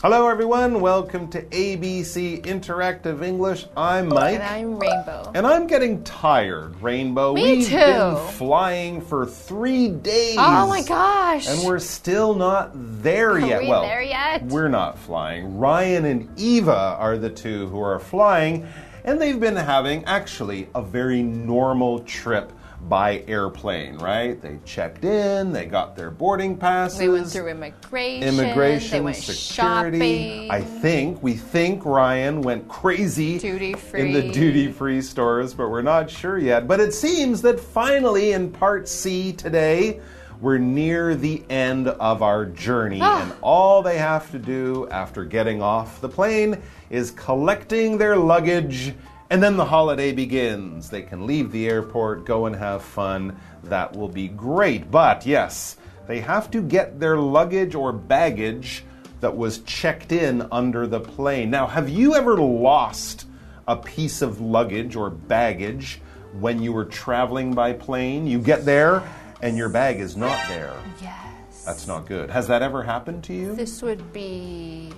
Hello, everyone. Welcome to ABC Interactive English. I'm Mike. And I'm Rainbow. And I'm getting tired, Rainbow. Me We've too. been flying for three days. Oh my gosh. And we're still not there Are yet. we well, there yet? we're not flying. Ryan and Eva are the two who are flying, and they've been having actually a very normal trip by airplane, right? They checked in, they got their boarding passes. They went through immigration. Immigration, security. shopping. I think we think Ryan went crazy Duty in the duty free stores, but we're not sure yet. But it seems that finally in part C today, we're near the end of our journey, Ah. and all they have to do after getting off the plane is collecting their luggage. And then the holiday begins. They can leave the airport, go and have fun. That will be great. But yes, they have to get their luggage or baggage that was checked in under the plane. Now, have you ever lost a piece of luggage or baggage when you were traveling by plane? You get there and your bag is not there. Yes. That's not good. Has that ever happened to you? This would be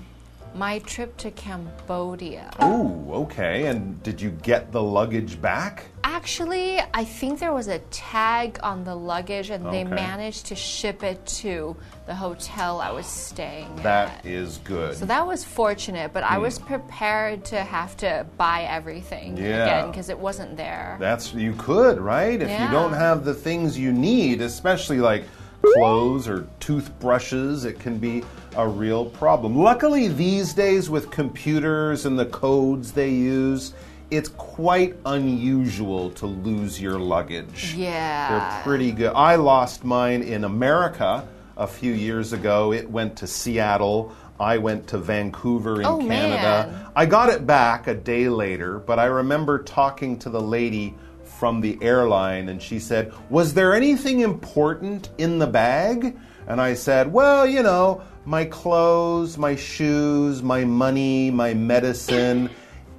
my trip to Cambodia. Ooh, okay. And did you get the luggage back? Actually, I think there was a tag on the luggage and they managed to ship it to the hotel I was staying That at. is good. So that was fortunate, but I hmm. was prepared to have to buy everything Yeah. again because it wasn't there. That's you could, right? If you don't have the things you need, especially like clothes or toothbrushes, it can be a real problem. Luckily, these days with computers and the codes they use, it's quite unusual to lose your luggage. Yeah. They're pretty good. I lost mine in America a few years ago. It went to Seattle. I went to Vancouver in Oh, Canada. man. I got it back a day later, but I remember talking to the lady from the airline and she said, Was there anything important in the bag? And I said, Well, you know, my clothes, my shoes, my money, my medicine,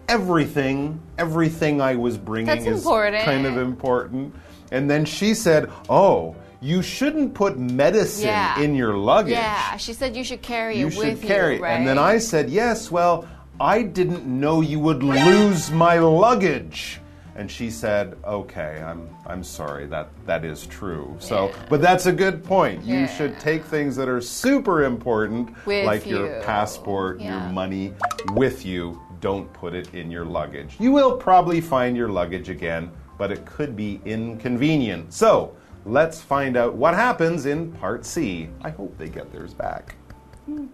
everything, everything I was bringing That's is important. kind of important. And then she said, Oh, you shouldn't put medicine Yeah. in your luggage Yeah, she said you should carry you it should with carry. you, right? And then I said, yes, well, I didn't know you would lose my luggage. And she said, okay, I'm, I'm sorry, that, that is true. So, Yeah. but that's a good point. You should take things that are super important, With like your you. passport, your money, with you. Don't put it in your luggage. You will probably find your luggage again, but it could be inconvenient. So, let's find out what happens in part C. I hope they get theirs back. Hmm.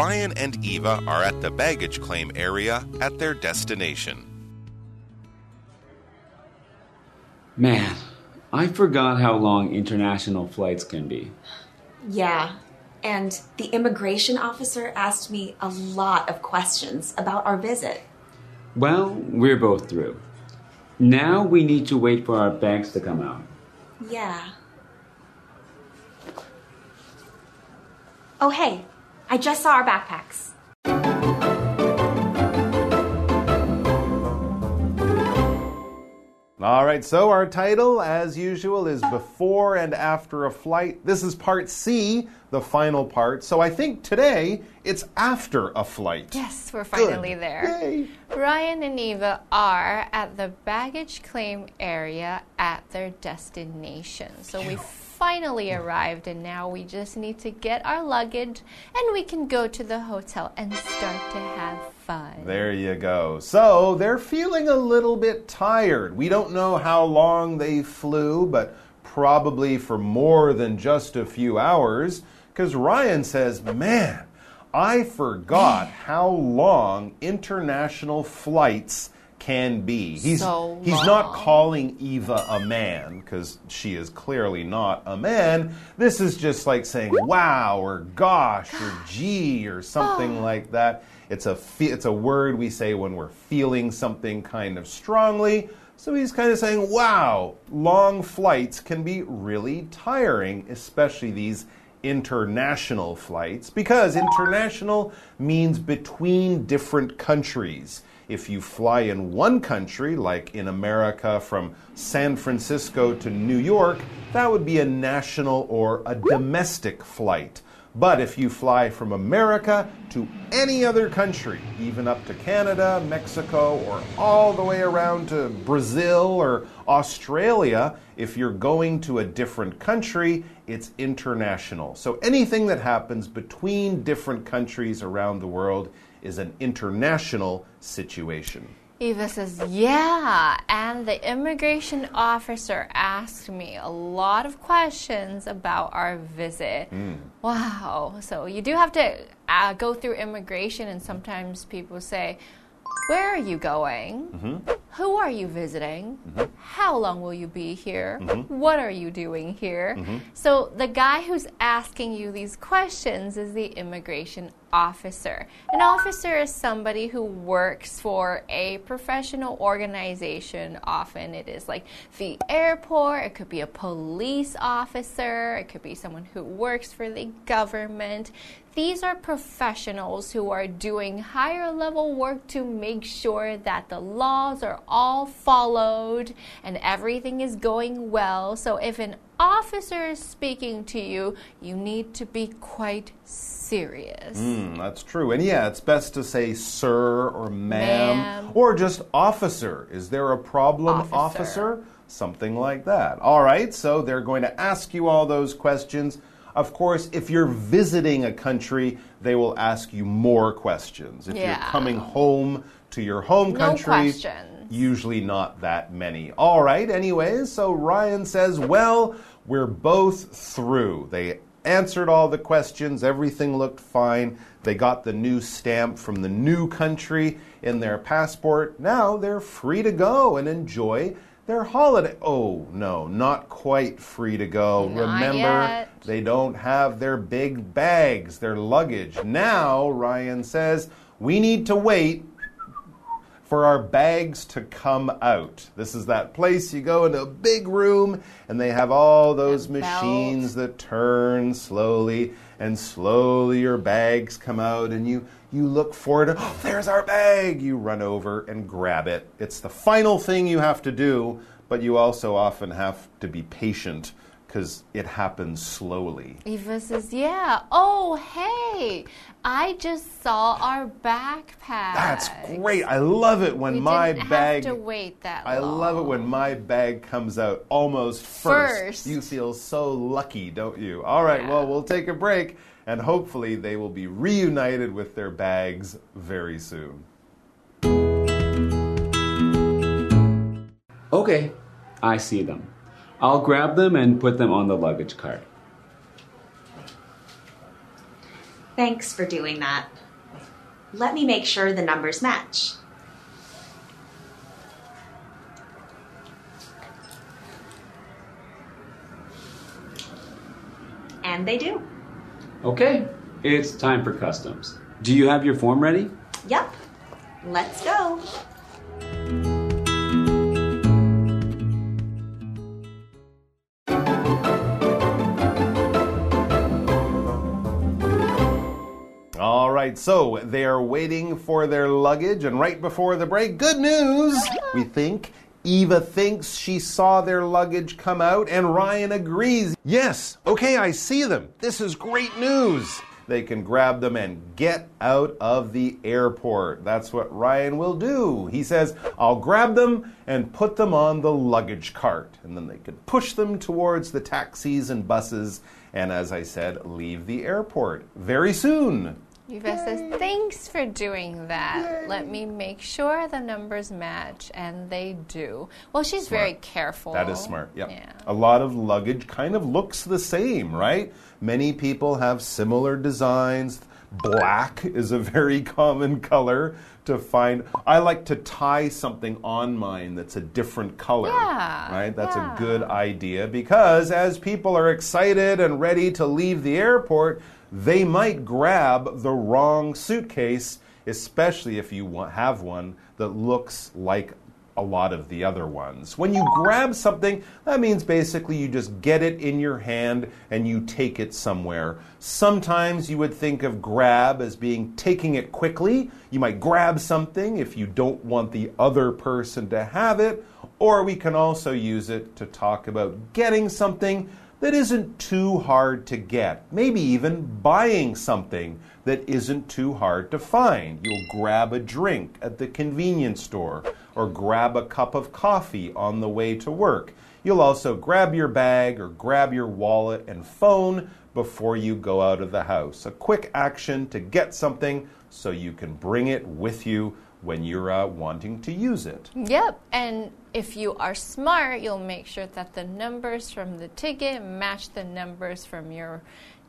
Ryan and Eva are at the baggage claim area at their destination. Man, I forgot how long international flights can be. Yeah. And the immigration officer asked me a lot of questions about our visit. Well, we're both through. Now we need to wait for our bags to come out. Yeah. Oh, hey, I just saw our backpacks. All right, so our title, as usual, is Before and After a Flight. This is part C, the final part. So I think today it's after a flight. Yes, we're Good. finally there. Yay. Ryan and Eva are at the baggage claim area at their destination. So we finally arrived, and now we just need to get our luggage and we can go to the hotel and start to have fun. There you go. So they're feeling a little bit tired. We don't know how long they flew, but probably for more than just a few hours. Because Ryan says, Man, I forgot how long international flights can be. He's, So he's not calling Eva a man because she is clearly not a man. This is just like saying wow or gosh or gee or something ah. like that. It's a fe- it's a word we say when we're feeling something kind of strongly. So he's kind of saying, wow, long flights can be really tiring, especially these international flights, because international means between different countries. If you fly in one country, like in America from San Francisco to New York, that would be a national or a domestic flight. But if you fly from America to any other country, even up to Canada, Mexico, or all the way around to Brazil or Australia, if you're going to a different country, it's international. So anything that happens between different countries around the world is an international situation. Eva says, Yeah. And the immigration officer asked me a lot of questions about our visit. Wow. So you do have to uh, go through immigration, and sometimes people say, Where are you going? Mm-hmm. Who are you visiting? Mm-hmm. How long will you be here? Mm-hmm. What are you doing here? So the guy who's asking you these questions is the immigration officer. An officer is somebody who works for a professional organization. Often it is like the airport, it could be a police officer, it could be someone who works for the government. These are professionals who are doing higher level work to make sure that the laws are all followed and everything is going well. So if an officer is speaking to you, you need to be quite serious. Mm, that's true. And yeah, it's best to say sir or ma'am, Ma'am. or just officer. Is there a problem, Officer. Something like that. All right, so they're going to ask you all those questions. Of course, if you're visiting a country, they will ask you more questions. If you're coming home to your home country, questions. usually not that many. All right, anyways, so Ryan says, well, we're both through. They answered all the questions, everything looked fine. They got the new stamp from the new country in their passport. Now they're free to go and enjoy their holiday. Oh, no, not quite free to go. Not Remember, yet. they don't have their big bags, their luggage. Now, Ryan says, we need to wait for our bags to come out. This is that place you go into a big room and they have all those belt. machines that turn slowly and slowly your bags come out and you you look for it. Oh, there's our bag. You run over and grab it. It's the final thing you have to do, but you also often have to be patient because it happens slowly. Eva says, Yeah. Oh, hey, I just saw our backpack. That's great. I love it when We my didn't bag have to wait that I long. love it when my bag comes out almost first. First. You feel so lucky, don't you? All right, well, we'll take a break and hopefully they will be reunited with their bags very soon. Okay, I see them. I'll grab them and put them on the luggage cart. Thanks for doing that. Let me make sure the numbers match. And they do. Okay, it's time for customs. Do you have your form ready? Yep. Let's go. All right, so they are waiting for their luggage, and right before the break, good news! We think. Eva thinks she saw their luggage come out, and Ryan agrees. Yes, okay, I see them. This is great news. They can grab them and get out of the airport. That's what Ryan will do. He says, I'll grab them and put them on the luggage cart. And then they can push them towards the taxis and buses, and as I said, leave the airport very soon. Eva says, Thanks for doing that. Let me make sure the numbers match. And they do. Well, she's very careful. That is smart. Yep. Yeah. A lot of luggage kind of looks the same, right? Many people have similar designs. Black is a very common color to find. I like to tie something on mine that's a different color. Yeah, Right? That's yeah. a good idea because as people are excited and ready to leave the airport, they might grab the wrong suitcase, especially if you have one that looks like a lot of the other ones. When you grab something, that means basically you just get it in your hand and you take it somewhere. Sometimes you would think of grab as being taking it quickly. You might grab something if you don't want the other person to have it, or we can also use it to talk about getting something that isn't too hard to get. Maybe even buying something that isn't too hard to find. You'll grab a drink at the convenience store or grab a cup of coffee on the way to work. You'll also grab your bag or grab your wallet and phone before you go out of the house. A quick action to get something so you can bring it with you when you're uh, wanting to use it. Yep, and if you are smart, you'll make sure that the numbers from the ticket match the numbers from your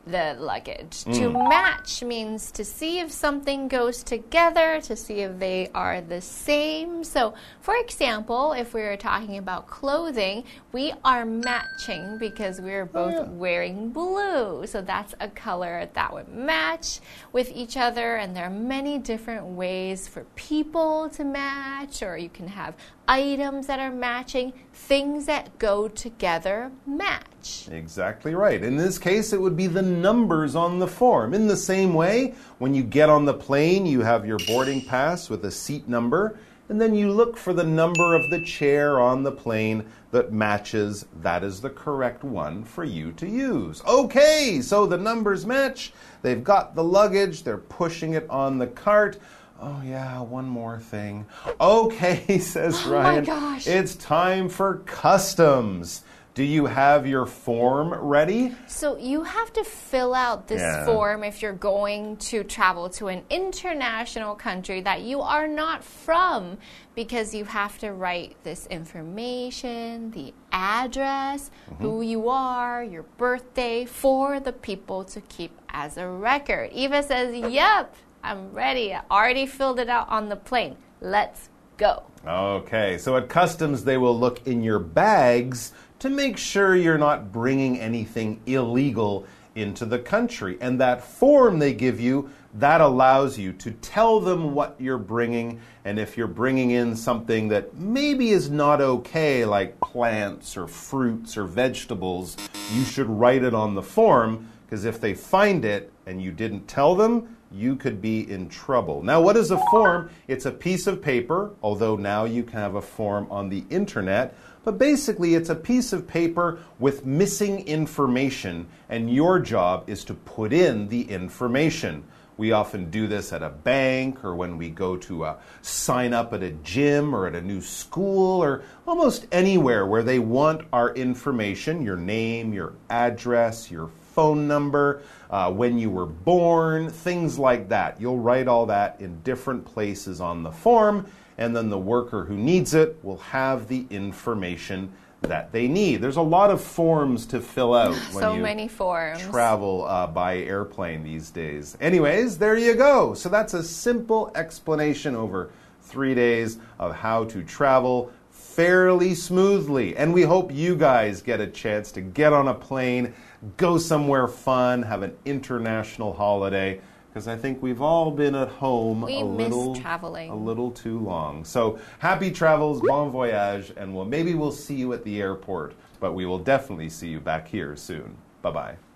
the luggage. To hmm. match means to see if something goes together, to see if they are the same. So, for example, if we were talking about clothing, we are matching because we're oh, both wearing blue. So, that's a color that would match with each other. And there are many different ways for people to match, or you can have items that are matching, things that go together match. Exactly right. In this case, it would be the numbers on the form. In the same way, when you get on the plane, you have your boarding pass with a seat number, and then you look for the number of the chair on the plane that matches. That is the correct one for you to use. Okay, so the numbers match. They've got the luggage, they're pushing it on the cart. Oh, yeah, one more thing. Okay, says Ryan. Oh my gosh. It's time for customs. Do you have your form ready? So you have to fill out this Yeah. form if you're going to travel to an international country that you are not from because you have to write this information, the address, Mm-hmm. who you are, your birthday for the people to keep as a record. Eva says, "Yep, I'm ready. I already filled it out on the plane. Let's go." Okay, so at customs, they will look in your bags to make sure you're not bringing anything illegal into the country. And that form they give you, that allows you to tell them what you're bringing. And if you're bringing in something that maybe is not okay, like plants or fruits or vegetables, you should write it on the form because if they find it and you didn't tell them, you could be in trouble. Now, what is a form? It's a piece of paper, although now you can have a form on the internet. But basically, it's a piece of paper with missing information, and your job is to put in the information. We often do this at a bank or when we go to uh, sign up at a gym or at a new school or almost anywhere where they want our information your name, your address, your phone number, uh, when you were born, things like that. You'll write all that in different places on the form, and then the worker who needs it will have the information that they need. There's a lot of forms to fill out when So you many forms. travel uh, by airplane these days. Anyways, there you go. So that's a simple explanation over three days of how to travel fairly smoothly. And we hope you guys get a chance to get on a plane, go somewhere fun, have an international holiday. Because I think we've all been at home We a little, traveling. a little too long. So happy travels, bon voyage, and we'll, maybe we'll see you at the airport, but we will definitely see you back here soon. Bye bye.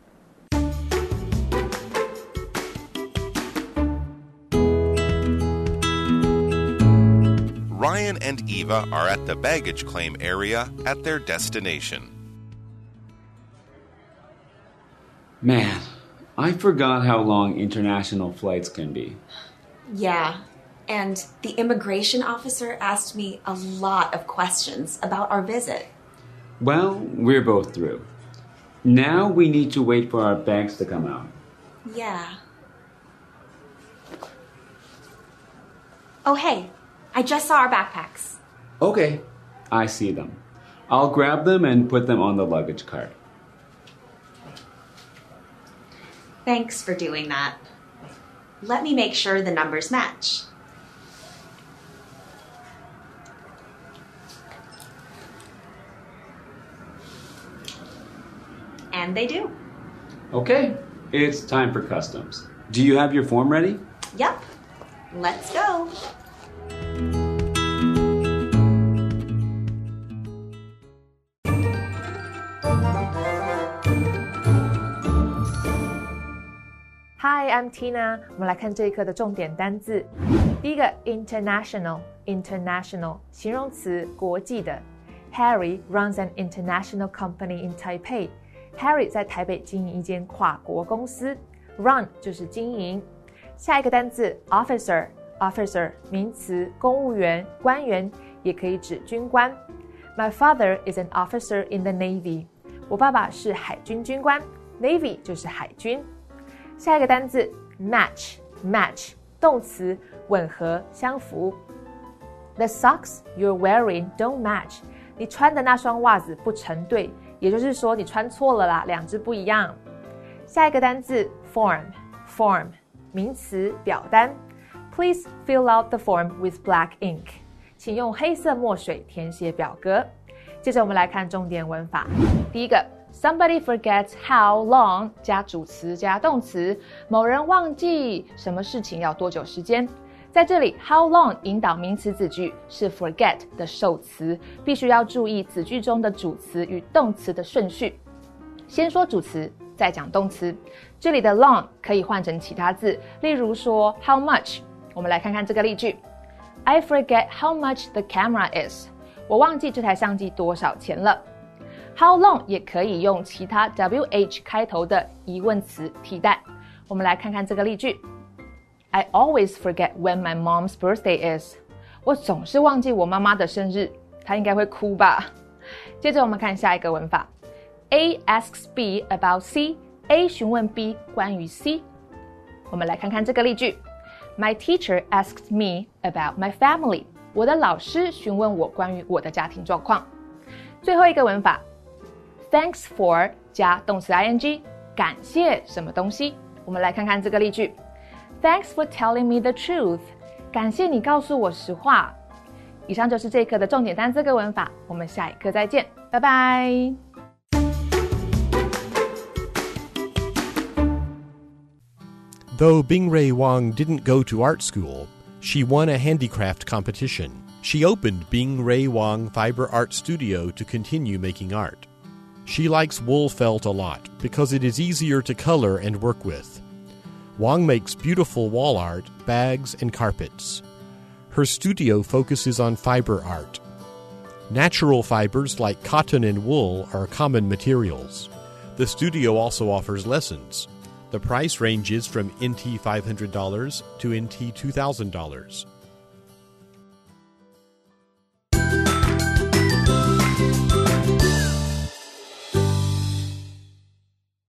Ryan and Eva are at the baggage claim area at their destination. Man, I forgot how long international flights can be. Yeah. And the immigration officer asked me a lot of questions about our visit. Well, we're both through. Now we need to wait for our bags to come out. Yeah. Oh, hey, I just saw our backpacks. Okay, I see them. I'll grab them and put them on the luggage cart. Thanks for doing that. Let me make sure the numbers match. And they do. Okay, it's time for customs. Do you have your form ready? Yep. Let's go. Hi, I'm Tina。我们来看这一课的重点单字。第一个，international，international，形容词，国际的。Harry runs an international company in Taipei. Harry 在台北经营一间跨国公司。Run 就是经营。下一个单字，officer，officer，名词，公务员、官员，也可以指军官。My father is an officer in the Navy. 我爸爸是海军军官。Navy 就是海军。 下一个单字，match，match，动词，吻合、相符。The socks you're wearing don't match. 你穿的那双袜子不成对，也就是说你穿错了啦，两只不一样。下一个单字，form，form，名词，表单。Please fill out the form with black ink. 请用黑色墨水填写表格。接着我们来看重点文法。第一个，Somebody forgets how long 加主词加动词，某人忘记什么事情要多久时间。在这里，how long 引导名词子句是 forget 的受词，必须要注意子句中的主词与动词的顺序。先说主词，再讲动词。这里的 long 可以换成其他字，例如说 how much。我们来看看这个例句：I forget how much the camera is。我忘记这台相机多少钱了。How long 也可以用其他 wh 开头的疑问词替代。我们来看看这个例句。I always forget when my mom's birthday is。我总是忘记我妈妈的生日，她应该会哭吧。接着我们看下一个文法，A asks B about C，A 询问 B 关于 C。我们来看看这个例句，My teacher asked me about my family。我的老师询问我关于我的家庭状况。最后一个文法 ，Thanks for 加动词 ing，感谢什么东西？我们来看看这个例句。Thanks for telling me the truth。感谢你告诉我实话。以上就是这一课的重点单词跟文法，我们下一课再见，拜拜。Though Bingrui Wang didn't go to art school, she won a handicraft competition. She opened Bingrui Wang Fiber Art Studio to continue making art. She likes wool felt a lot because it is easier to color and work with. Wang makes beautiful wall art, bags, and carpets. Her studio focuses on fiber art. Natural fibers like cotton and wool are common materials. The studio also offers lessons. The price ranges from NT $500 to NT $2,000.